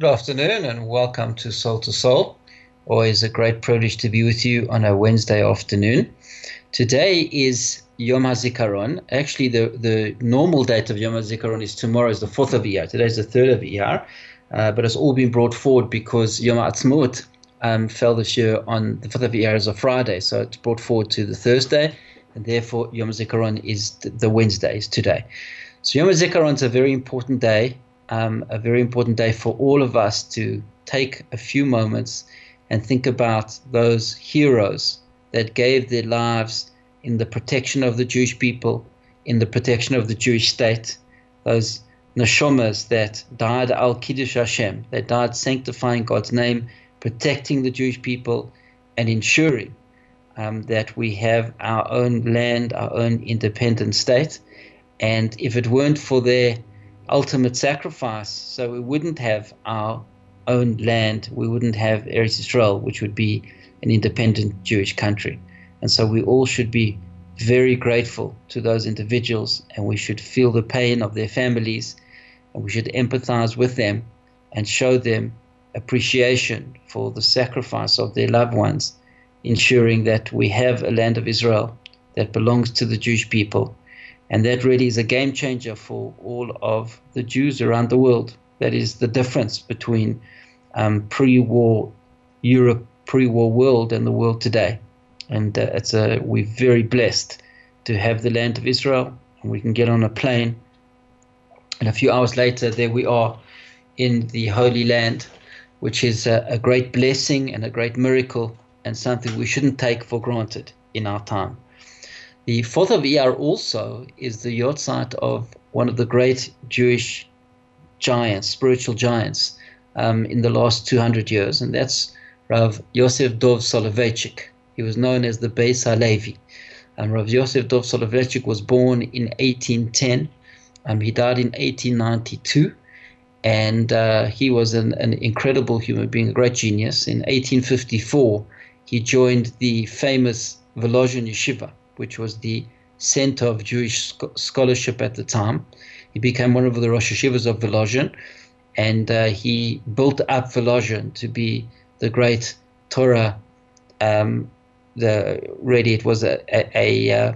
Good afternoon and welcome to Soul to Soul. Always a great privilege to be with you on a Wednesday afternoon. Today is Yom HaZikaron. Actually, the, the normal date of Yom HaZikaron is tomorrow, is the 4th of Iyar. Today is the 3rd of Iyar, uh, but it's all been brought forward because Yom HaAtzmaut um, fell this year on the 5th of Iyar as a Friday, so it's brought forward to the Thursday, and therefore Yom HaZikaron is the Wednesday, is today. So Yom HaZikaron is a very important day um, a very important day for all of us to take a few moments and think about those heroes that gave their lives in the protection of the Jewish people, in the protection of the Jewish state, those neshamas that died al kiddush Hashem, that died sanctifying God's name, protecting the Jewish people, and ensuring um, that we have our own land, our own independent state. And if it weren't for their ultimate sacrifice. So we wouldn't have our own land. We wouldn't have Eretz Israel, which would be an independent Jewish country. And so we all should be very grateful to those individuals and we should feel the pain of their families and we should empathize with them and show them appreciation for the sacrifice of their loved ones, ensuring that we have a land of Israel that belongs to the Jewish people and that really is a game changer for all of the Jews around the world. That is the difference between um, pre war Europe, pre war world, and the world today. And uh, it's a, we're very blessed to have the land of Israel, and we can get on a plane. And a few hours later, there we are in the Holy Land, which is a, a great blessing and a great miracle, and something we shouldn't take for granted in our time. The 4th of Iyar also is the yahrzeit of one of the great Jewish giants, spiritual giants, um, in the last 200 years, and that's Rav Yosef Dov Soloveitchik. He was known as the Beis Halevi. And Rav Yosef Dov Soloveitchik was born in 1810. Um, he died in 1892. And uh, he was an, an incredible human being, a great genius. In 1854, he joined the famous Volozhin Yeshiva, which was the center of Jewish scholarship at the time. He became one of the Rosh Yeshivas of Volozhin, and uh, he built up Volozhin to be the great Torah. Um, the really, it was a a, a, uh,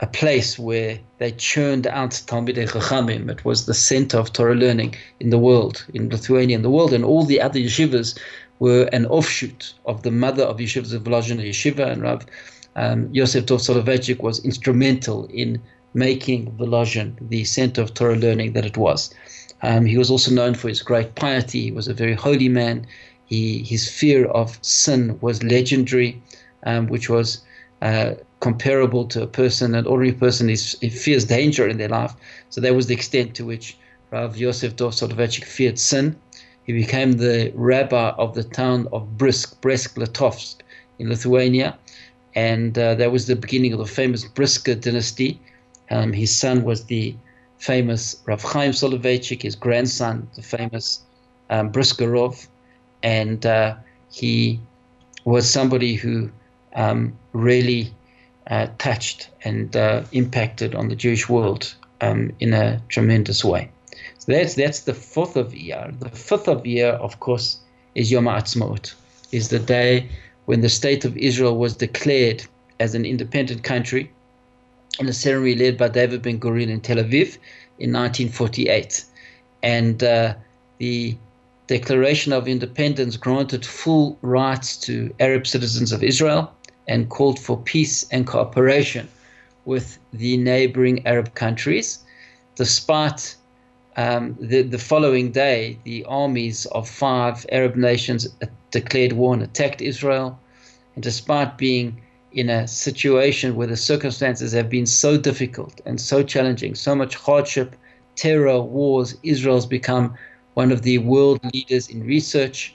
a place where they churned out Talmidei Chachamim. It was the center of Torah learning in the world, in Lithuania, in the world, and all the other yeshivas were an offshoot of the mother of yeshivas of Volozhin, yeshiva, and Rav um, Yosef Dov Soloveitchik was instrumental in making Volozhin the center of Torah learning that it was. Um, he was also known for his great piety. He was a very holy man. He, his fear of sin was legendary, um, which was uh, comparable to a person, an ordinary person is, fears danger in their life. So that was the extent to which Rav Yosef Dov Soloveitchik feared sin. He became the rabbi of the town of Brisk, Brest-Litovsk in Lithuania and uh, that was the beginning of the famous Brisker dynasty. Um, his son was the famous Rav Chaim Soloveitchik, his grandson, the famous um, Brisker Rov, and uh, he was somebody who um, really uh, touched and uh, impacted on the Jewish world um, in a tremendous way. So that's that's the fourth of Iyar. The fifth of Iyar, of course, is Yom Ha'atzmaut, is the day when the state of Israel was declared as an independent country in a ceremony led by David Ben Gurion in Tel Aviv in 1948. And uh, the Declaration of Independence granted full rights to Arab citizens of Israel and called for peace and cooperation with the neighboring Arab countries, despite um, the, the following day, the armies of five Arab nations declared war and attacked Israel. And despite being in a situation where the circumstances have been so difficult and so challenging, so much hardship, terror, wars, Israel's become one of the world leaders in research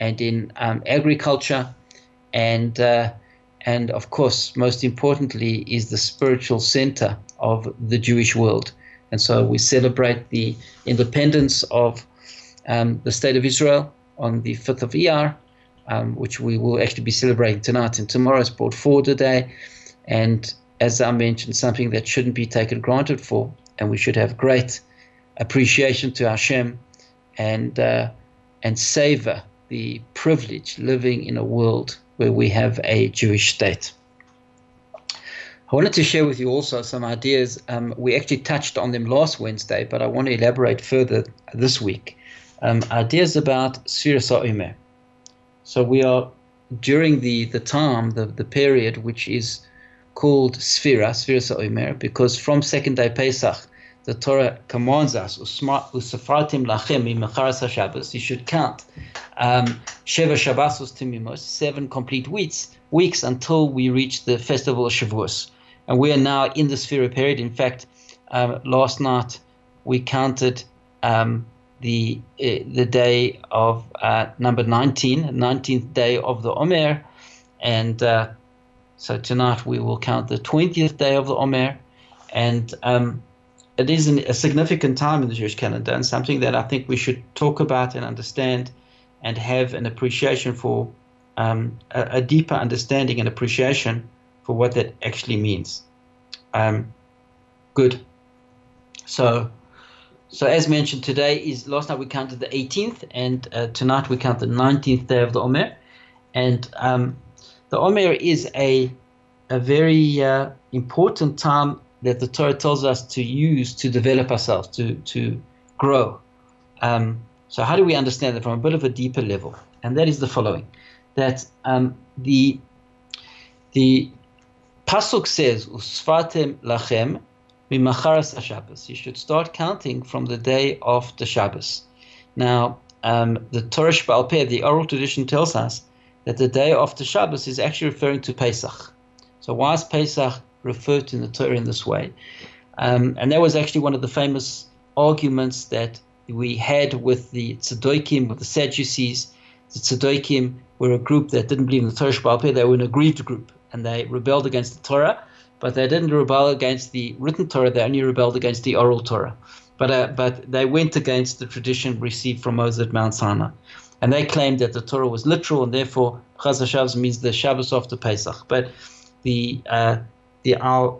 and in um, agriculture, and uh, and of course, most importantly, is the spiritual center of the Jewish world. And so we celebrate the independence of um, the state of Israel on the 5th of Iyar, um, which we will actually be celebrating tonight and tomorrow. It's brought forward today. And as I mentioned, something that shouldn't be taken granted for. And we should have great appreciation to Hashem and, uh, and savor the privilege living in a world where we have a Jewish state. I wanted to share with you also some ideas. Um, we actually touched on them last Wednesday, but I want to elaborate further this week. Um, ideas about Sfira Sa'umer. So we are during the, the time, the, the period which is called Sfira, Sfira Sa'umer, because from second day Pesach, the Torah commands us, Usafratim lachem imecharas Shabbos, you should count um, Sheva Shabbosos Timimos, seven complete weeks, weeks until we reach the festival of Shavuos. And we are now in the Sfira period. In fact, um, last night we counted um, the uh, the day of uh, number 19, 19th day of the Omer, and uh, so tonight we will count the 20th day of the Omer, and um, it is an, a significant time in the Jewish calendar and something that I think we should talk about and understand and have an appreciation for um, a, a, deeper understanding and appreciation for what that actually means. Um, good. So, so as mentioned, today is last night we counted the 18th, and uh, tonight we count the 19th day of the Omer, and um, the Omer is a a very uh, important time that the Torah tells us to use to develop ourselves, to to grow. Um, so how do we understand it from a bit of a deeper level? And that is the following: that um, the the pasuk says, "Usfatem lachem mimacharas Shabbos." You should start counting from the day of the Shabbos. Now, um, the Torah Peh, the oral tradition, tells us that the day of the Shabbos is actually referring to Pesach. So why is Pesach referred to in the Torah in this way. Um, and that was actually one of the famous arguments that we had with the Tzedokim, with the Sadducees. The Tzedokim were a group that didn't believe in the Torah Peh. They were an aggrieved group, and they rebelled against the Torah, but they didn't rebel against the written Torah. They only rebelled against the oral Torah. But, uh, but they went against the tradition received from Moses at Mount Sinai. And they claimed that the Torah was literal, and therefore Chazal Shabbos means the Shabbos after Pesach. But the uh, the our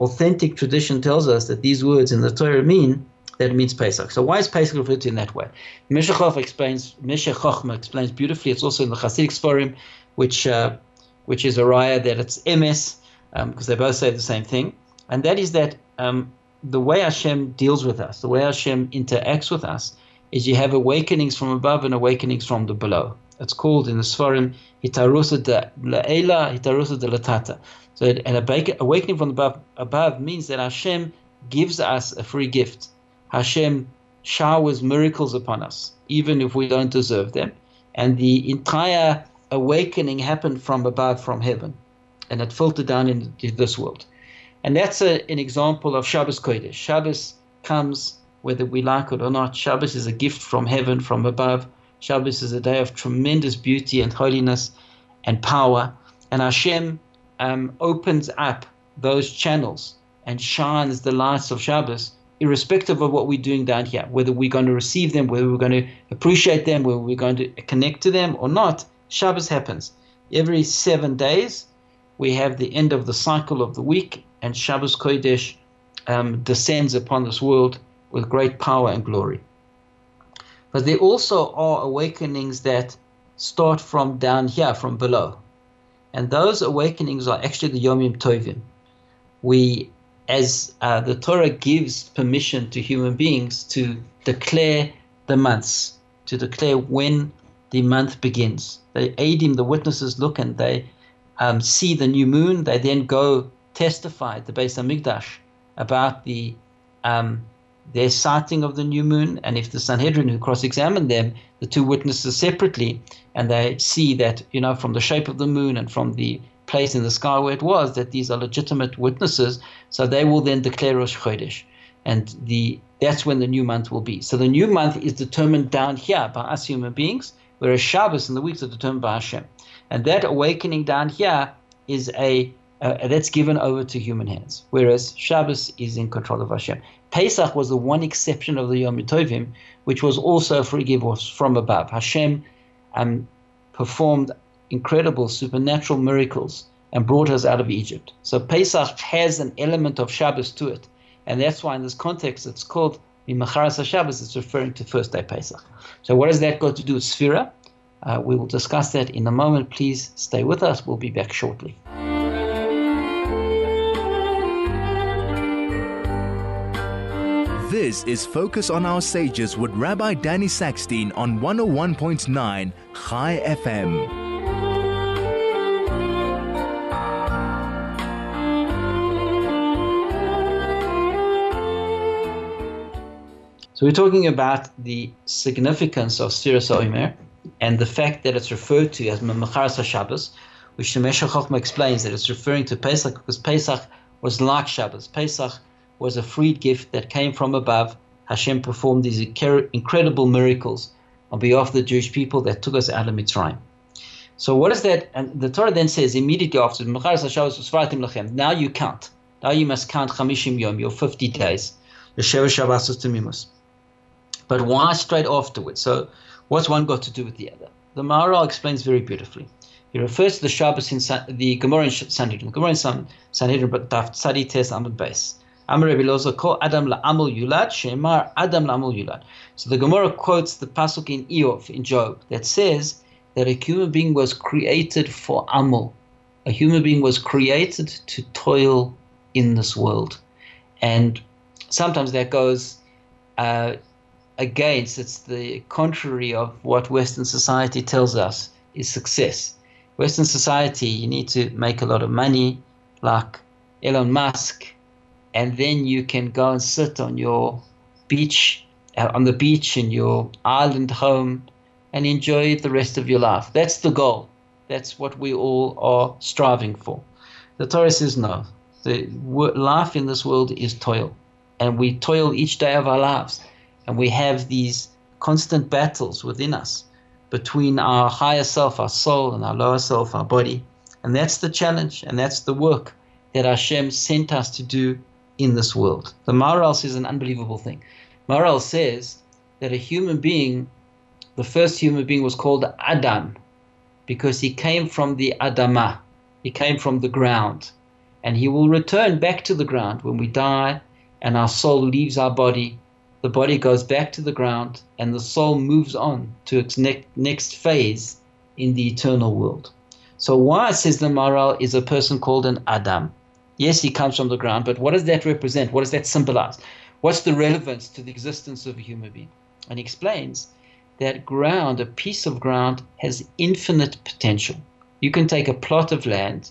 authentic tradition tells us that these words in the Torah mean that it means Pesach. So why is Pesach referred to in that way? Meshechov explains, Meshech explains beautifully. It's also in the Hasidic Sforim, which uh, which is a raya that it's emes, because um, they both say the same thing, and that is that um, the way Hashem deals with us, the way Hashem interacts with us, is you have awakenings from above and awakenings from the below. It's called in the Sforim hitarusa de la'ela, hitarusa de latata. So an awakening from above, above means that Hashem gives us a free gift. Hashem showers miracles upon us, even if we don't deserve them. And the entire awakening happened from above, from heaven, and it filtered down into this world. And that's a, an example of Shabbos Kodesh. Shabbos comes whether we like it or not. Shabbos is a gift from heaven, from above. Shabbos is a day of tremendous beauty and holiness and power. And Hashem um, opens up those channels and shines the lights of Shabbos, irrespective of what we're doing down here, whether we're going to receive them, whether we're going to appreciate them, whether we're going to connect to them or not, Shabbos happens. Every seven days, we have the end of the cycle of the week, and Shabbos Kodesh um, descends upon this world with great power and glory. But there also are awakenings that start from down here, from below. And those awakenings are actually the Yomim Tovim. We, as uh, the Torah gives permission to human beings to declare the months, to declare when the month begins. They aid him, the witnesses look and they um, see the new moon. They then go testify at the Beis Hamikdash about the um, their sighting of the new moon, and if the Sanhedrin who cross-examined them, the two witnesses separately, and they see that you know from the shape of the moon and from the place in the sky where it was that these are legitimate witnesses, so they will then declare Rosh Chodesh. and the that's when the new month will be. So the new month is determined down here by us human beings, whereas Shabbos and the weeks are determined by Hashem. And that awakening down here is a uh, that's given over to human hands, whereas Shabbos is in control of Hashem. Pesach was the one exception of the Yom Tovim, which was also free gift from above. Hashem um, performed incredible supernatural miracles and brought us out of Egypt. So Pesach has an element of Shabbos to it. And that's why in this context it's called Mimacharas Shabbos, it's referring to first day Pesach. So what does that got to do with Sphira? Uh, we will discuss that in a moment. Please stay with us. We'll be back shortly. This is Focus on Our Sages with Rabbi Danny Sackstein on 101.9 High FM. So we're talking about the significance of Sfiras Omer and the fact that it's referred to as Memacharas Shabbos, which the Meshech explains that it's referring to Pesach because Pesach was like Shabbos. Pesach was a freed gift that came from above. Hashem performed these incredible miracles on behalf of the Jewish people that took us out of Mitzrayim. So what is that? And the Torah then says immediately after Now you count. Now you must count Chamishim Yom, your 50 days. But why straight afterwards? So what's one got to do with the other? The Maharal explains very beautifully. He refers to the Shabbos in San, the Gemara in Sanhedrin. The Gemara in San, Sanhedrin, but Daf Tzadi Tes Amud Beis. Amar Rabbi Loza Ko Adam la'amul yulad Shemar Adam la'amul yulad. So the Gemara quotes the pasuk in Iyov in Job that says that a human being was created for amul. A human being was created to toil in this world, and sometimes that goes. Uh, against, it's the contrary of what Western society tells us is success. Western society, you need to make a lot of money, like Elon Musk, and then you can go and sit on your beach, uh, on the beach in your island home, and enjoy the rest of your life. That's the goal. That's what we all are striving for. The Torah says no. The life in this world is toil, and we toil each day of our lives. And we have these constant battles within us between our higher self, our soul, and our lower self, our body. And that's the challenge, and that's the work that Hashem sent us to do in this world. The Maharal says an unbelievable thing. Maharal says that a human being, the first human being was called Adam because he came from the Adamah, he came from the ground. And he will return back to the ground when we die and our soul leaves our body the body goes back to the ground and the soul moves on to its ne- next phase in the eternal world. So, why, says the Maharal, is a person called an Adam? Yes, he comes from the ground, but what does that represent? What does that symbolize? What's the relevance to the existence of a human being? And he explains that ground, a piece of ground, has infinite potential. You can take a plot of land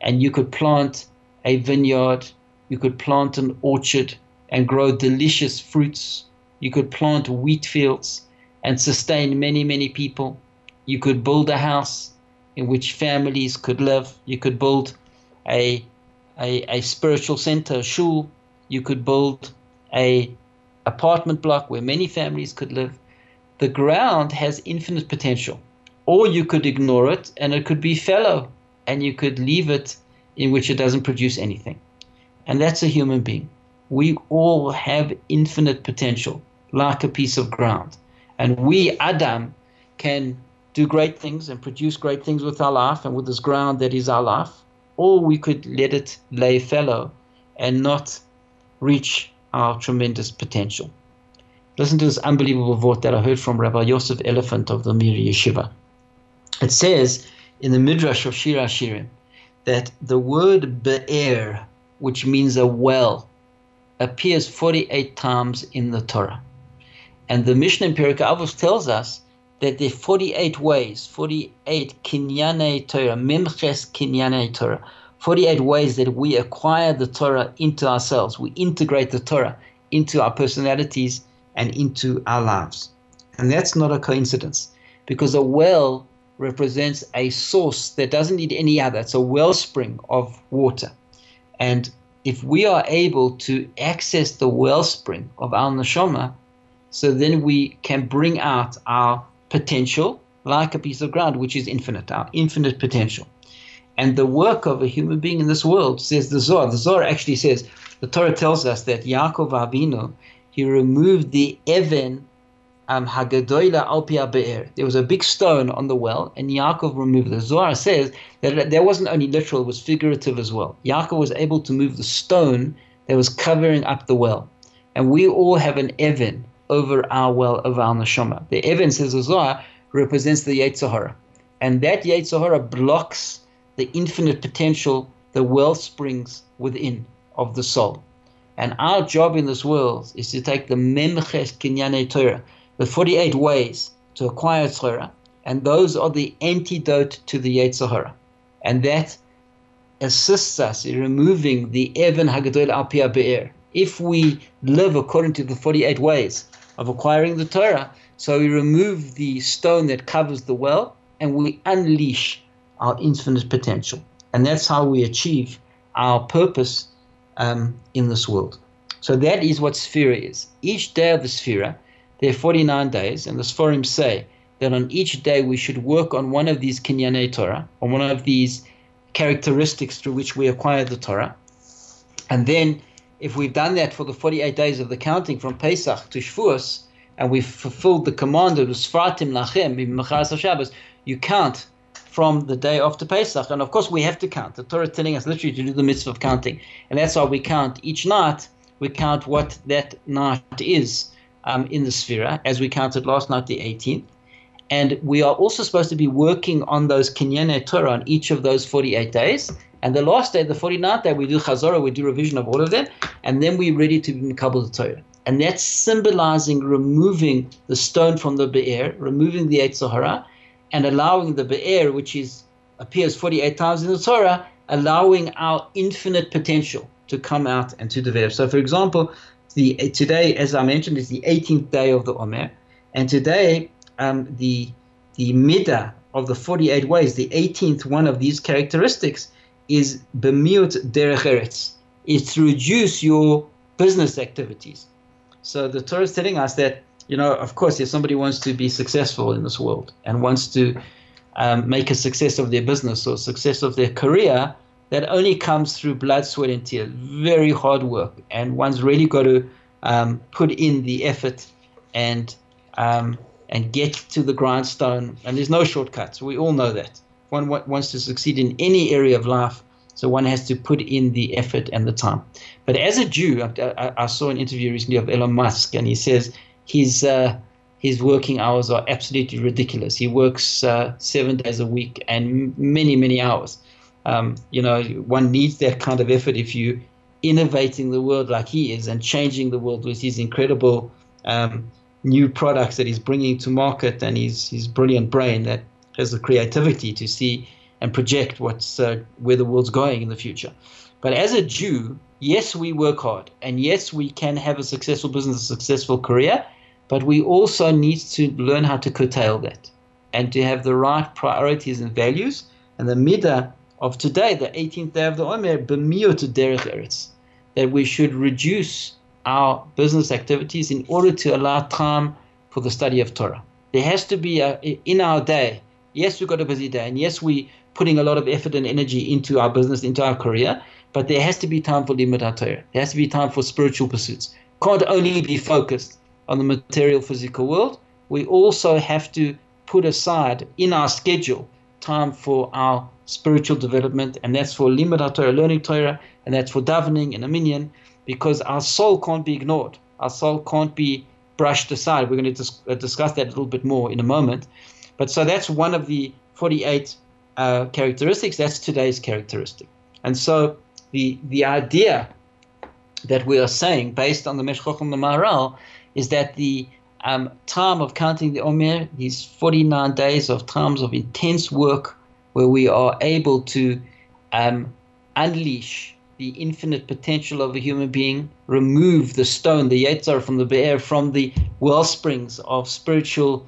and you could plant a vineyard, you could plant an orchard, and grow delicious fruits. You could plant wheat fields and sustain many, many people. You could build a house in which families could live. You could build a, a, a spiritual center, a shul. You could build a apartment block where many families could live. The ground has infinite potential. Or you could ignore it and it could be fallow and you could leave it in which it doesn't produce anything. And that's a human being we all have infinite potential, like a piece of ground. And we, Adam, can do great things and produce great things with our life and with this ground that is our life, or we could let it lay fallow and not reach our tremendous potential. Listen to this unbelievable vote that I heard from Rabbi Yosef Elefant of the Mir Yeshiva. It says in the Midrash of Shir HaShirim that the word be'er, which means a well, appears 48 times in the Torah. And the Mishnah in Pirkei Avos tells us that there are 48 ways, 48 kinyane Torah, memches kinyane Torah, 48 ways that we acquire the Torah into ourselves. We integrate the Torah into our personalities and into our lives. And that's not a coincidence because a well represents a source that doesn't need any other. It's a wellspring of water. And if we are able to access the wellspring of our neshama, so then we can bring out our potential like a piece of ground, which is infinite, our infinite potential. And the work of a human being in this world, says the Zohar. The Zohar actually says, the Torah tells us that Yaakov Avinu, he removed the Even um, Hagadoila al Be'er. There was a big stone on the well, and Yaakov removed it. The Zohar says that that wasn't only literal, it was figurative as well. Yaakov was able to move the stone that was covering up the well. And we all have an Even over our well, of our neshama. The Even, says the Zohar, represents the Yetzer Hara. And that Yetzer Hara blocks the infinite potential, the well springs within of the soul. And our job in this world is to take the Memches Kinyane Torah, the 48 ways to acquire Torah, and those are the antidote to the Yetzer Hara. And that assists us in removing the Even Hagadol Al Be'er. If we live according to the 48 ways of acquiring the Torah, so we remove the stone that covers the well and we unleash our infinite potential. And that's how we achieve our purpose um, in this world. So that is what Sphira is. Each day of the Sphira, there are 49 days, and the Sforim say that on each day we should work on one of these Kinyane Torah, on one of these characteristics through which we acquire the Torah. And then, if we've done that for the 48 days of the counting from Pesach to Shavuos, and we've fulfilled the command of Sfartim Lachem, Shabbos, you count from the day after Pesach. And of course, we have to count. The Torah is telling us literally to do the mitzvah of counting. And that's why we count each night. We count what that night is um, in the Sphira, as we counted last night, the 18th. And we are also supposed to be working on those Kinyane Torah on each of those 48 days. And the last day, the 49th day, we do Chazorah, we do revision of all of them. And then we're ready to be Makabal the Torah and that's symbolizing removing the stone from the Be'er, removing the Yetzer Hara, and allowing the Be'er, which is appears 48 times in the Torah, allowing our infinite potential to come out and to develop. So, for example, the today, as I mentioned, is the 18th day of the Omer, and today um, the the midah of the 48 ways, the 18th one of these characteristics is bemiut derech eretz, is to reduce your business activities. So the Torah is telling us that, you know, of course, if somebody wants to be successful in this world and wants to um, make a success of their business or success of their career, that only comes through blood, sweat, and tears, very hard work. And one's really got to um, put in the effort and um, and get to the grindstone. And there's no shortcuts. We all know that. If one wants to succeed in any area of life, so one has to put in the effort and the time. But as a Jew, I, I saw an interview recently of Elon Musk, and he says his uh, his working hours are absolutely ridiculous. He works uh, seven days a week and many many hours. Um, you know, one needs that kind of effort if you innovating the world like he is and changing the world with his incredible um, new products that he's bringing to market and his his brilliant brain that has the creativity to see and project what's uh, where the world's going in the future. But as a Jew, yes, we work hard, and yes, we can have a successful business, a successful career, but we also need to learn how to curtail that and to have the right priorities and values. And the midah of today, the 18th day of the Omer, b'miyot derech eretz, that we should reduce our business activities in order to allow time for the study of Torah. There has to be a, in our day. Yes, we've got a busy day, and yes, we're putting a lot of effort and energy into our business, into our career, but there has to be time for limud Torah. There has to be time for spiritual pursuits. Can't only be focused on the material physical world. We also have to put aside in our schedule time for our spiritual development, and that's for limud Torah, learning Torah, and that's for davening and a because our soul can't be ignored. Our soul can't be brushed aside. We're going to dis- uh, discuss that a little bit more in a moment. But so that's one of the 48 uh, characteristics, that's today's characteristic. And so the the idea that we are saying, based on the Meshech Chochmah the Maharal, is that the um, time of counting the Omer, these 49 days of times of intense work, where we are able to um, unleash the infinite potential of a human being, remove the stone, the Yetzar from the Be'er, from the well springs of spiritual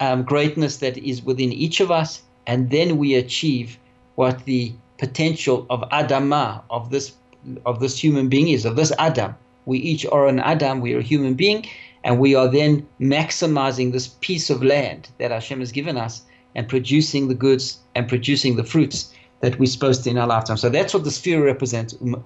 um, greatness that is within each of us, and then we achieve what the potential of Adama, of this of this human being is, of this Adam. We each are an Adam, we are a human being, and we are then maximizing this piece of land that Hashem has given us and producing the goods and producing the fruits that we're supposed to in our lifetime. So that's what the sphere represents. Um,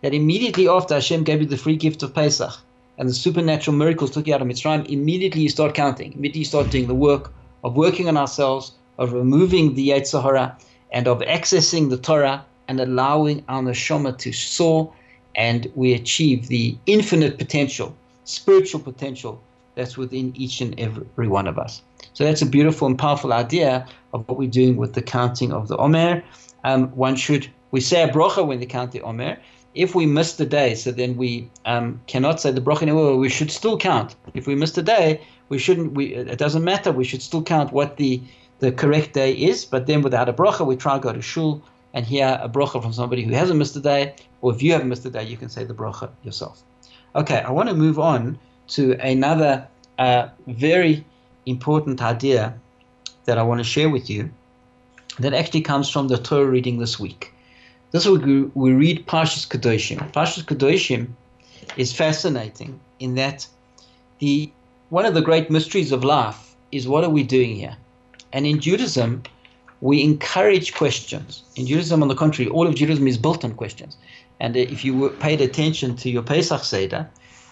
that immediately after Hashem gave you the free gift of Pesach and the supernatural miracles took you out of Mitzrayim, immediately you start counting. Immediately you start doing the work of working on ourselves, of removing the Yetzer Hara, and of accessing the Torah and allowing our neshama to soar, and we achieve the infinite potential, spiritual potential that's within each and every one of us. So that's a beautiful and powerful idea of what we're doing with the counting of the Omer. Um, one should we say a bracha when they count the Omer. If we miss the day, so then we um, cannot say the bracha anymore. We should still count. If we miss the day, we shouldn't. We it doesn't matter. We should still count what the the correct day is. But then without a bracha, we try to go to shul and hear a bracha from somebody who hasn't missed a day. Or if you haven't missed a day, you can say the bracha yourself. Okay, I want to move on to another uh, very important idea that I want to share with you that actually comes from the Torah reading this week. This week we read Parshas Kedoshim. Parshas Kedoshim is fascinating in that the one of the great mysteries of life is what are we doing here? And in Judaism, we encourage questions. In Judaism, on the contrary, all of Judaism is built on questions. And if you paid attention to your Pesach Seder,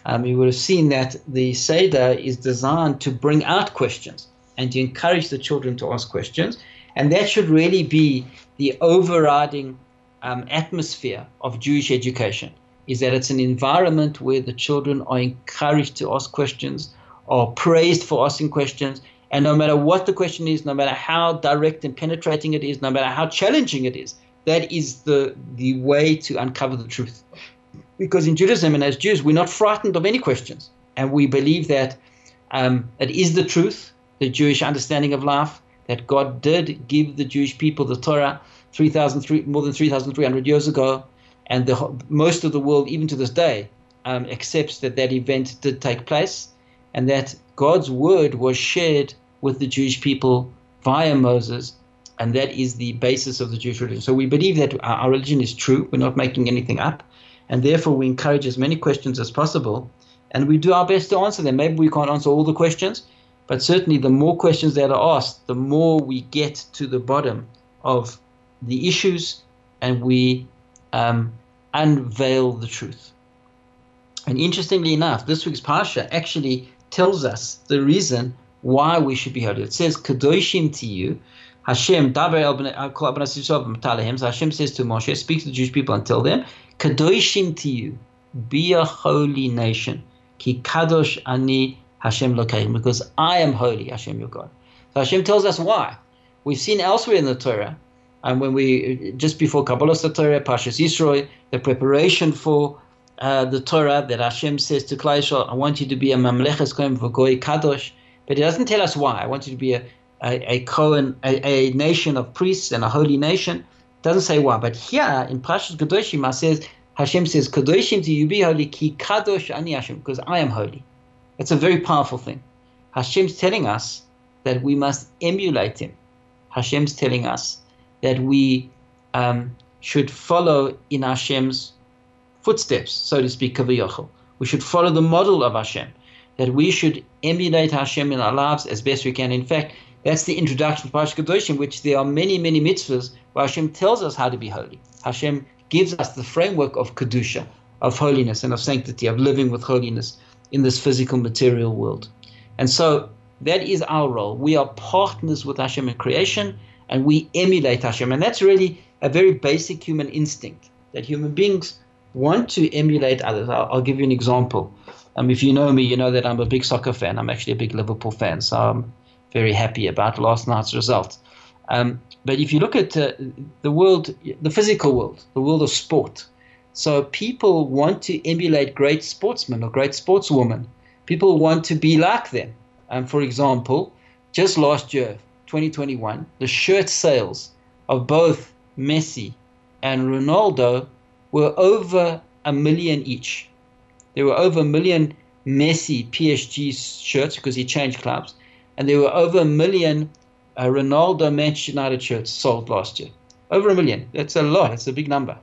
um, you would have seen that the Seder is designed to bring out questions and to encourage the children to ask questions. And that should really be the overriding um, atmosphere of Jewish education, is that it's an environment where the children are encouraged to ask questions, are praised for asking questions, and no matter what the question is, no matter how direct and penetrating it is, no matter how challenging it is, that is the, the way to uncover the truth. Because in Judaism and as Jews, we're not frightened of any questions. And we believe that um, it is the truth, the Jewish understanding of life, that God did give the Jewish people the Torah 3, more than 3,300 years ago. And the, most of the world, even to this day, um, accepts that that event did take place and that God's word was shared with the Jewish people via Moses. And that is the basis of the Jewish religion. So we believe that our religion is true. We're not making anything up. And therefore, we encourage as many questions as possible, and we do our best to answer them. Maybe we can't answer all the questions, but certainly the more questions that are asked, the more we get to the bottom of the issues and we um, unveil the truth. And interestingly enough, this week's Parsha actually tells us the reason why we should be holy. It says, Kadoshim tihyu, Hashem, Hashem says to Moshe, speak to the Jewish people and tell them, Kadoshim tihyu, be a holy nation. Ki kadosh ani Hashem lokeim, because I am holy, Hashem your God. So Hashem tells us why. We've seen elsewhere in the Torah, and when we just before Kabbalah Torah, Pashas Yisroel, the preparation for uh, the Torah that Hashem says to Klai I want you to be a mamleches kohen v'goy kadosh, but He doesn't tell us why. I want you to be a a, a Cohen, a, a, nation of priests and a holy nation. Doesn't say why, but here in Parshas Kadoshim, says Hashem says, "Kadoshim tihyu be holy, ki kadosh ani Hashem," because I am holy. It's a very powerful thing. Hashem's telling us that we must emulate Him. Hashem's telling us that we um, should follow in Hashem's footsteps, so to speak, kaviyachol. We should follow the model of Hashem. That we should emulate Hashem in our lives as best we can. In fact, that's the introduction to Parshat Kedoshim, which there are many, many mitzvahs where Hashem tells us how to be holy. Hashem gives us the framework of Kedusha, of holiness and of sanctity, of living with holiness in this physical material world. And so that is our role. We are partners with Hashem in creation and we emulate Hashem. And that's really a very basic human instinct that human beings want to emulate others. I'll, I'll give you an example. Um, if you know me, you know that I'm a big soccer fan. I'm actually a big Liverpool fan. So I'm very happy about last night's result. Um, but if you look at uh, the world, the physical world, the world of sport, so people want to emulate great sportsmen or great sportswomen. People want to be like them. Um, for example, just last year, 2021, the shirt sales of both Messi and Ronaldo were over a million each. There were over a million Messi PSG shirts because he changed clubs, and there were over a million uh, Ronaldo Manchester United shirts sold last year. Over a million. That's a lot. It's a big number.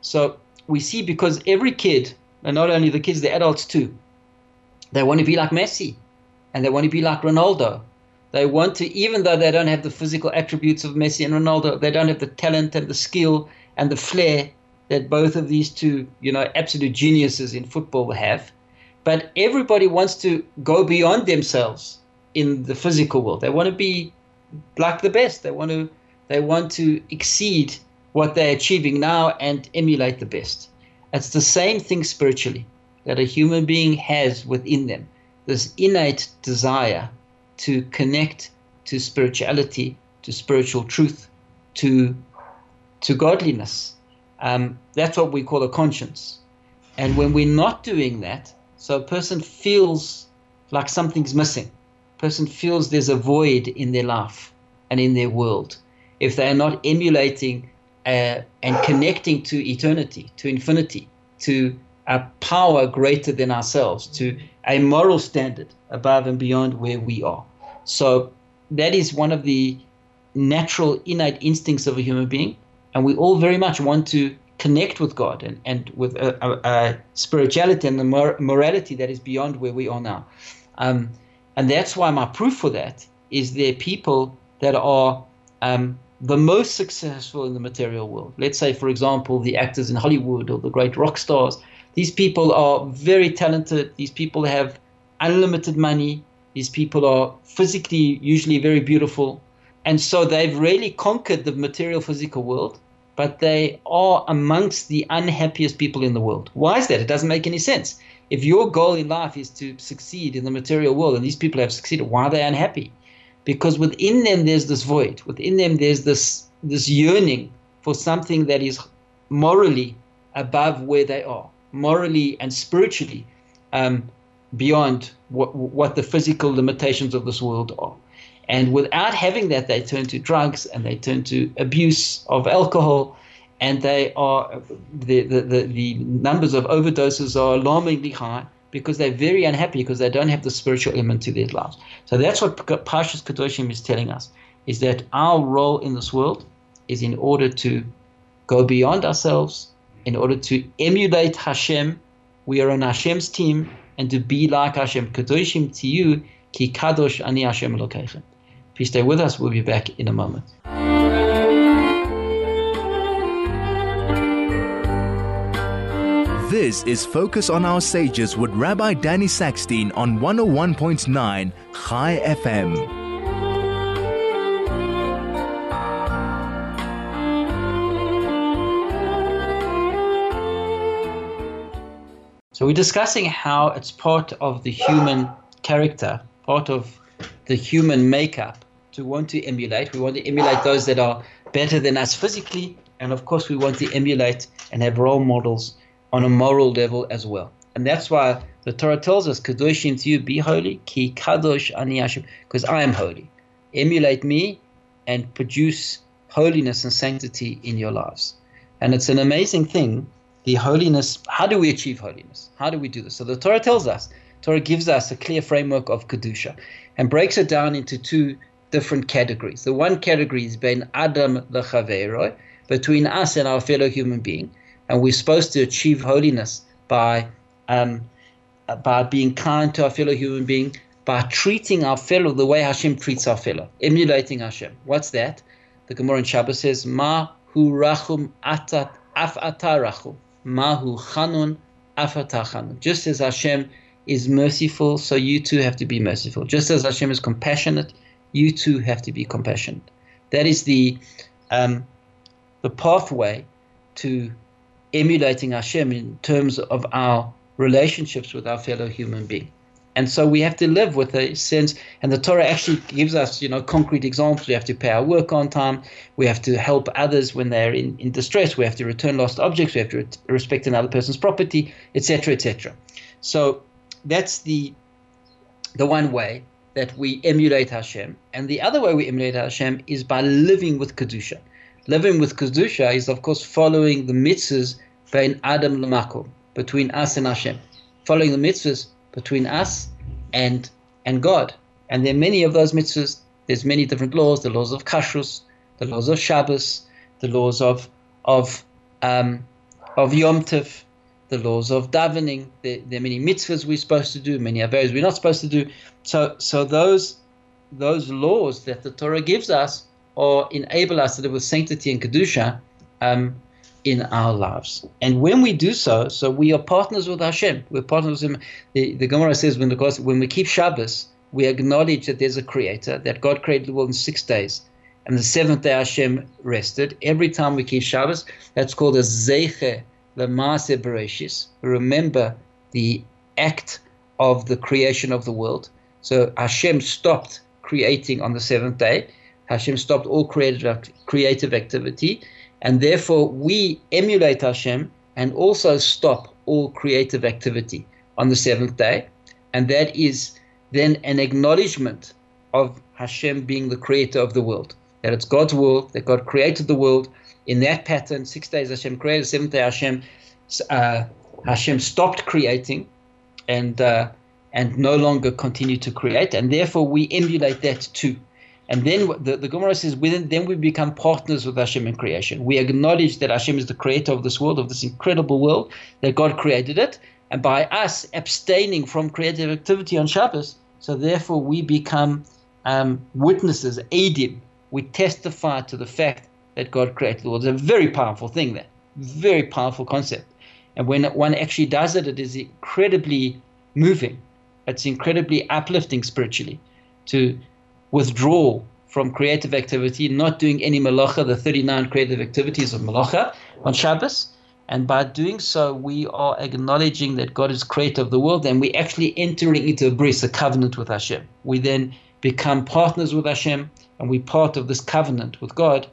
So we see because every kid, and not only the kids, the adults too, they want to be like Messi and they want to be like Ronaldo. They want to, even though they don't have the physical attributes of Messi and Ronaldo, they don't have the talent and the skill and the flair that both of these two, you know, absolute geniuses in football have. But everybody wants to go beyond themselves in the physical world. They want to be like the best. They want to they want to exceed what they're achieving now and emulate the best. It's the same thing spiritually that a human being has within them. This innate desire to connect to spirituality, to spiritual truth, to to godliness. Um, that's what we call a conscience. And when we're not doing that, so a person feels like something's missing. A person feels there's a void in their life and in their world. If they are not emulating uh, and connecting to eternity, to infinity, to a power greater than ourselves, to a moral standard above and beyond where we are. So that is one of the natural innate instincts of a human being. And we all very much want to connect with God and, and with a, a, a spirituality and the mor- morality that is beyond where we are now. Um, and that's why my proof for that is there people that are um, the most successful in the material world. Let's say, for example, the actors in Hollywood or the great rock stars. These people are very talented. These people have unlimited money. These people are physically usually very beautiful. And so they've really conquered the material physical world but they are amongst the unhappiest people in the world. Why is that? It doesn't make any sense. If your goal in life is to succeed in the material world and these people have succeeded, why are they unhappy? Because within them there's this void. Within them there's this this yearning for something that is morally above where they are, morally and spiritually um, beyond what, what the physical limitations of this world are. And without having that, they turn to drugs and they turn to abuse of alcohol. And they are the, the, the, the numbers of overdoses are alarmingly high because they're very unhappy because they don't have the spiritual element to their lives. So that's what Parshas Kedoshim is telling us, is that our role in this world is in order to go beyond ourselves, in order to emulate Hashem. We are on Hashem's team, and to be like Hashem. Kedoshim tihyu, ki kadosh ani Hashem location. Please stay with us. We'll be back in a moment. This is Focus on Our Sages with Rabbi Danny Sackstein on 101.9 High FM. So we're discussing how it's part of the human character, part of the human makeup to want to emulate. We want to emulate those that are better than us physically, and of course, we want to emulate and have role models on a moral level as well. And that's why the Torah tells us, "Kadoshim tihyu, be holy, ki kadosh ani Hashem," because I am holy. Emulate me and produce holiness and sanctity in your lives. And it's an amazing thing. The holiness. How do we achieve holiness? How do we do this? So the Torah tells us. Torah gives us a clear framework of kedusha, and breaks it down into two different categories. The one category is ben Adam lechavero, between us and our fellow human being, and we're supposed to achieve holiness by um, by being kind to our fellow human being, by treating our fellow the way Hashem treats our fellow, emulating Hashem. What's that? The Gemara in Shabbos says, Ma hu rachum atat af atarachum, ma hu chanun af chanun. Just as Hashem is merciful, so you too have to be merciful. Just as Hashem is compassionate, you too have to be compassionate. That is the um, the pathway to emulating Hashem in terms of our relationships with our fellow human being. And so we have to live with a sense, and the Torah actually gives us, you know, concrete examples. We have to pay our work on time. We have to help others when they're in, in distress. We have to return lost objects. We have to re- respect another person's property, etc., etc. So that's the the one way that we emulate Hashem. And the other way we emulate Hashem is by living with Kedusha. Living with Kedusha is, of course, following the mitzvahs between Adam Lamakom, between us and Hashem. Following the mitzvahs between us and and God. And there are many of those mitzvahs. There's many different laws, the laws of kashrus, the laws of Shabbos, the laws of of um, of Yom Tov, the laws of davening. There, many mitzvahs we're supposed to do, many avos we're not supposed to do. So so those those laws that the Torah gives us or enable us to live with sanctity and kedusha um, in our lives. And when we do so, so we are partners with Hashem. We're partners with Him. The, the Gemara says when the when we keep Shabbos, we acknowledge that there's a creator, that God created the world in six days. And the seventh day Hashem rested. Every time we keep Shabbos, that's called a Zeiche Remember the act of the creation of the world. So Hashem stopped creating on the seventh day. Hashem stopped all creative, creative activity. And therefore, we emulate Hashem and also stop all creative activity on the seventh day. And that is then an acknowledgement of Hashem being the creator of the world. That it's God's world, that God created the world in that pattern. Six days Hashem created, seventh day Hashem, uh, Hashem stopped creating and, uh, and no longer continued to create. And therefore we emulate that too. And then the, the Gemara says, within, then we become partners with Hashem in creation. We acknowledge that Hashem is the creator of this world, of this incredible world, that God created it. And by us abstaining from creative activity on Shabbos, so therefore we become um, witnesses, aidim. We testify to the fact that God created the world. It's a very powerful thing there, very powerful concept. And when one actually does it, it is incredibly moving. It's incredibly uplifting spiritually to withdraw from creative activity, not doing any malacha, the 39 creative activities of malacha on Shabbos. And by doing so, we are acknowledging that God is creator of the world and we're actually entering into a bris, a covenant with Hashem. We then become partners with Hashem and we're part of this covenant with God.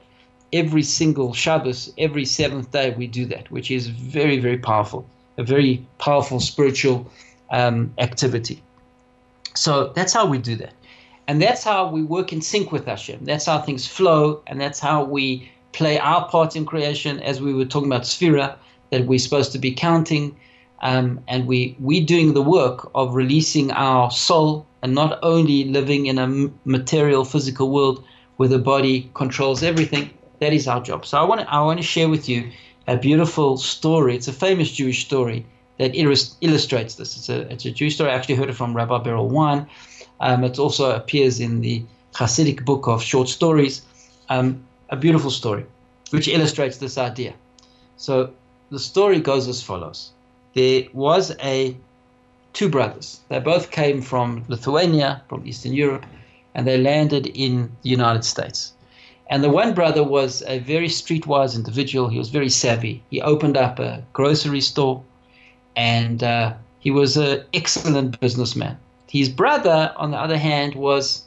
Every single Shabbos, every seventh day, we do that, which is very, very powerful, a very powerful spiritual um, activity. So that's how we do that. And that's how we work in sync with Hashem. That's how things flow, and that's how we play our part in creation, as we were talking about Sefira, that we're supposed to be counting. Um, and we we doing the work of releasing our soul and not only living in a material physical world where the body controls everything that is our job so i want to i want to share with you a beautiful story it's a famous jewish story that illustrates this it's a it's a jewish story i actually heard it from rabbi Berel Wein um, it also appears in the Hasidic book of short stories. Um, a beautiful story, which illustrates this idea. So the story goes as follows: There was a two brothers. They both came from Lithuania, from Eastern Europe, and they landed in the United States. And the one brother was a very streetwise individual. He was very savvy. He opened up a grocery store, and uh, he was an excellent businessman. His brother, on the other hand, was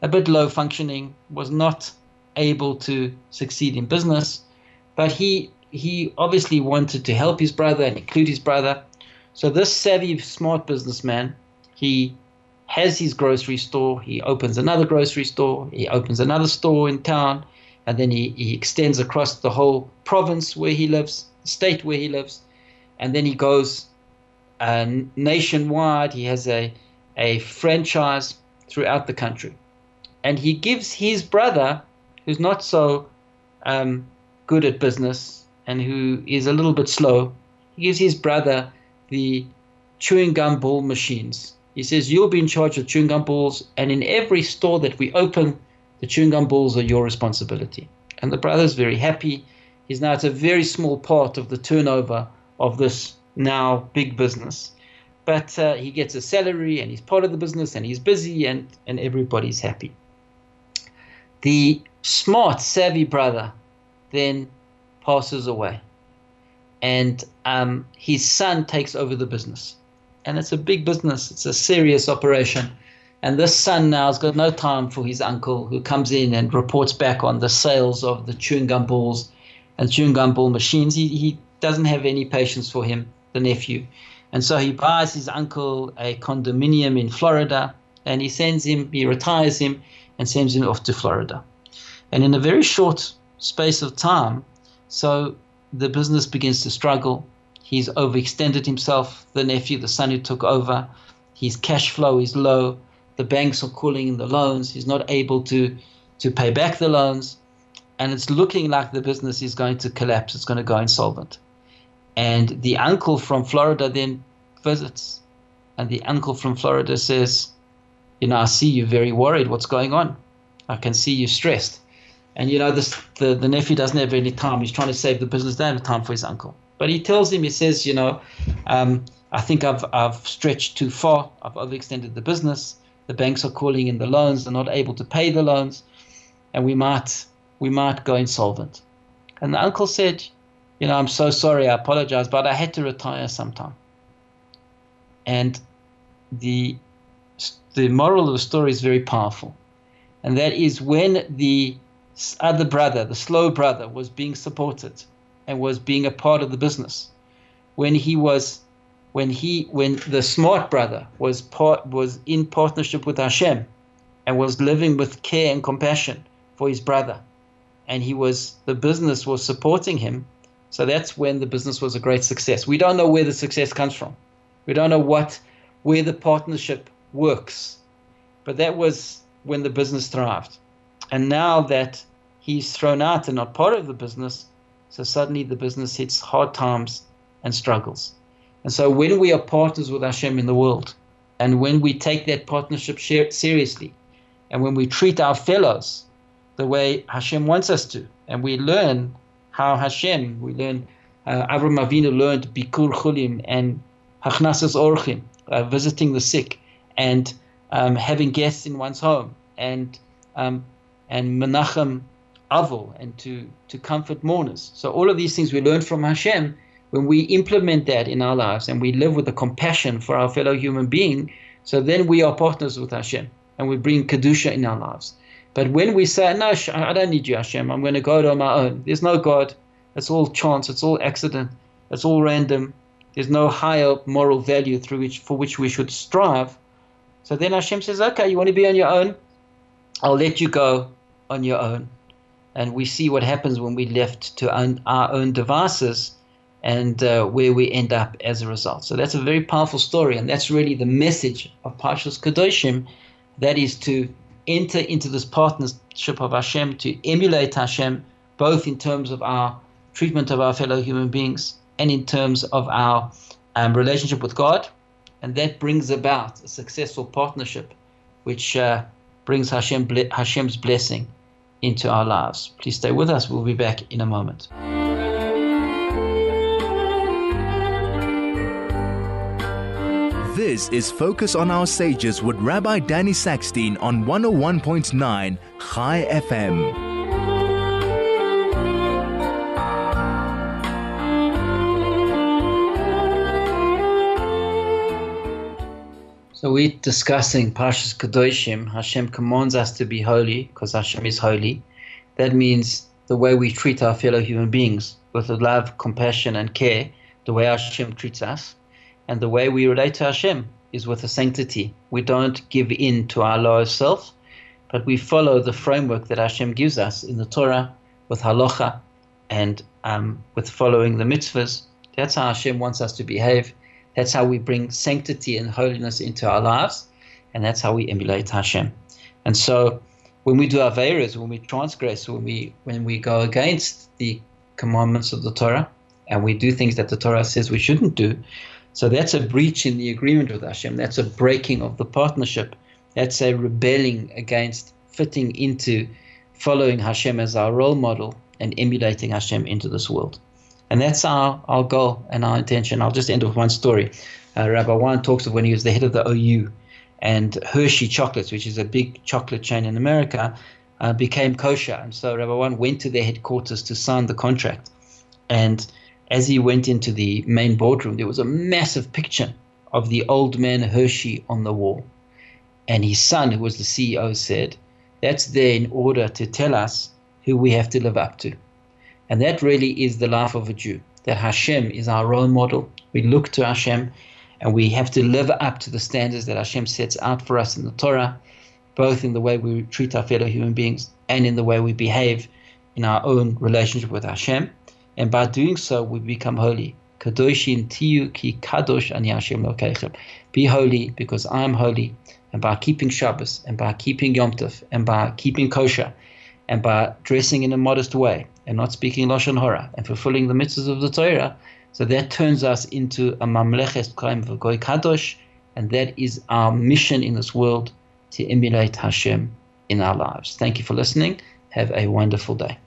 a bit low functioning, was not able to succeed in business, but he he obviously wanted to help his brother and include his brother. So this savvy, smart businessman, he has his grocery store. He opens another grocery store. He opens another store in town, and then he, he extends across the whole province where he lives, state where he lives, and then he goes uh, nationwide. He has a a franchise throughout the country. And he gives his brother, who's not so um, good at business and who is a little bit slow, he gives his brother the chewing gum ball machines. He says, You'll be in charge of chewing gum balls, and in every store that we open, the chewing gum balls are your responsibility. And the brother's very happy. He's now, it's a very small part of the turnover of this now big business but uh, he gets a salary and he's part of the business and he's busy and, and everybody's happy. The smart, savvy brother then passes away and um, his son takes over the business. And it's a big business, it's a serious operation. And this son now has got no time for his uncle who comes in and reports back on the sales of the chewing gum balls and chewing gum ball machines. He, he doesn't have any patience for him, the nephew. And so he buys his uncle a condominium in Florida and he sends him, he retires him and sends him off to Florida. And in a very short space of time, so the business begins to struggle. He's overextended himself, the nephew, the son who took over. His cash flow is low. The banks are calling in the loans. He's not able to, to pay back the loans. and it's looking like the business is going to collapse. It's going to go insolvent. And the uncle from Florida then visits, and the uncle from Florida says, "You know, I see you very worried. What's going on? I can see you stressed." And you know, this the, the nephew doesn't have any time. He's trying to save the business. Doesn't have time for his uncle. But he tells him, he says, you know, um, I think I've I've stretched too far. I've overextended the business. The banks are calling in the loans. They're not able to pay the loans, and we might we might go insolvent. And the uncle said, you know, I'm so sorry. I apologize, but I had to retire sometime. And the the moral of the story is very powerful, and that is when the other brother, the slow brother, was being supported and was being a part of the business, when he was when he when the smart brother was part was in partnership with Hashem and was living with care and compassion for his brother and he was the business was supporting him so that's when the business was a great success. We don't know where the success comes from. We don't know what where the partnership works but that was when the business thrived. And now that he's thrown out and not part of the business so suddenly the business hits hard times and struggles. And so when we are partners with Hashem in the world, and when we take that partnership seriously, and when we treat our fellows the way Hashem wants us to, and we learn how Hashem, we learn, uh, Avram Avinu learned Bikur Cholim and Hachnasas Orchim, uh, visiting the sick, and um, having guests in one's home, and um, and Menachem Avel, and to, to comfort mourners. So all of these things we learn from Hashem, when we implement that in our lives and we live with the compassion for our fellow human being, so then we are partners with Hashem and we bring Kedusha in our lives. But when we say, no, I don't need you, Hashem, I'm going to go on my own. There's no God. It's all chance. It's all accident. It's all random. There's no higher moral value through which, for which we should strive. So then Hashem says, okay, you want to be on your own? I'll let you go on your own. And we see what happens when we left to our own devices and uh, where we end up as a result. So that's a very powerful story, and that's really the message of Parshas Kedoshim, that is to enter into this partnership of Hashem, to emulate Hashem, both in terms of our treatment of our fellow human beings and in terms of our um, relationship with God, and that brings about a successful partnership, which uh, brings Hashem, Hashem's blessing into our lives. Please stay with us. We'll be back in a moment. This is Focus on Our Sages with Rabbi Danny Sackstein on 101.9 Chai FM. So we're discussing Parshas Kedoshim. Hashem commands us to be holy because Hashem is holy. That means the way we treat our fellow human beings with love, compassion, and care, the way Hashem treats us. And the way we relate to Hashem is with a sanctity. We don't give in to our lower self, but we follow the framework that Hashem gives us in the Torah with halacha and um, with following the mitzvahs. That's how Hashem wants us to behave. That's how we bring sanctity and holiness into our lives, and that's how we emulate Hashem. And so, when we do our averas, when we transgress, when we when we go against the commandments of the Torah, and we do things that the Torah says we shouldn't do, so that's a breach in the agreement with Hashem. That's a breaking of the partnership. That's a rebelling against fitting into following Hashem as our role model and emulating Hashem into this world. And that's our, our goal and our intention. I'll just end with one story. Uh, Rabbi Wein talks of when he was the head of the OU and Hershey Chocolates, which is a big chocolate chain in America, uh, became kosher. And so Rabbi Wein went to their headquarters to sign the contract. And as he went into the main boardroom, there was a massive picture of the old man Hershey on the wall. And his son, who was the CEO, said, That's there in order to tell us who we have to live up to. And that really is the life of a Jew, that Hashem is our role model. We look to Hashem and we have to live up to the standards that Hashem sets out for us in the Torah, both in the way we treat our fellow human beings and in the way we behave in our own relationship with Hashem. And by doing so, we become holy. Kadoshim tihyu ki kadosh ani Hashem. Be holy because I am holy. And by keeping Shabbos, and by keeping Yom Tov, and by keeping kosher, and by dressing in a modest way and not speaking Lashon Hora and fulfilling the mitzvahs of the Torah. So that turns us into a Mamlechet Kohanim V'Goy Kadosh, and that is our mission in this world to emulate Hashem in our lives. Thank you for listening. Have a wonderful day.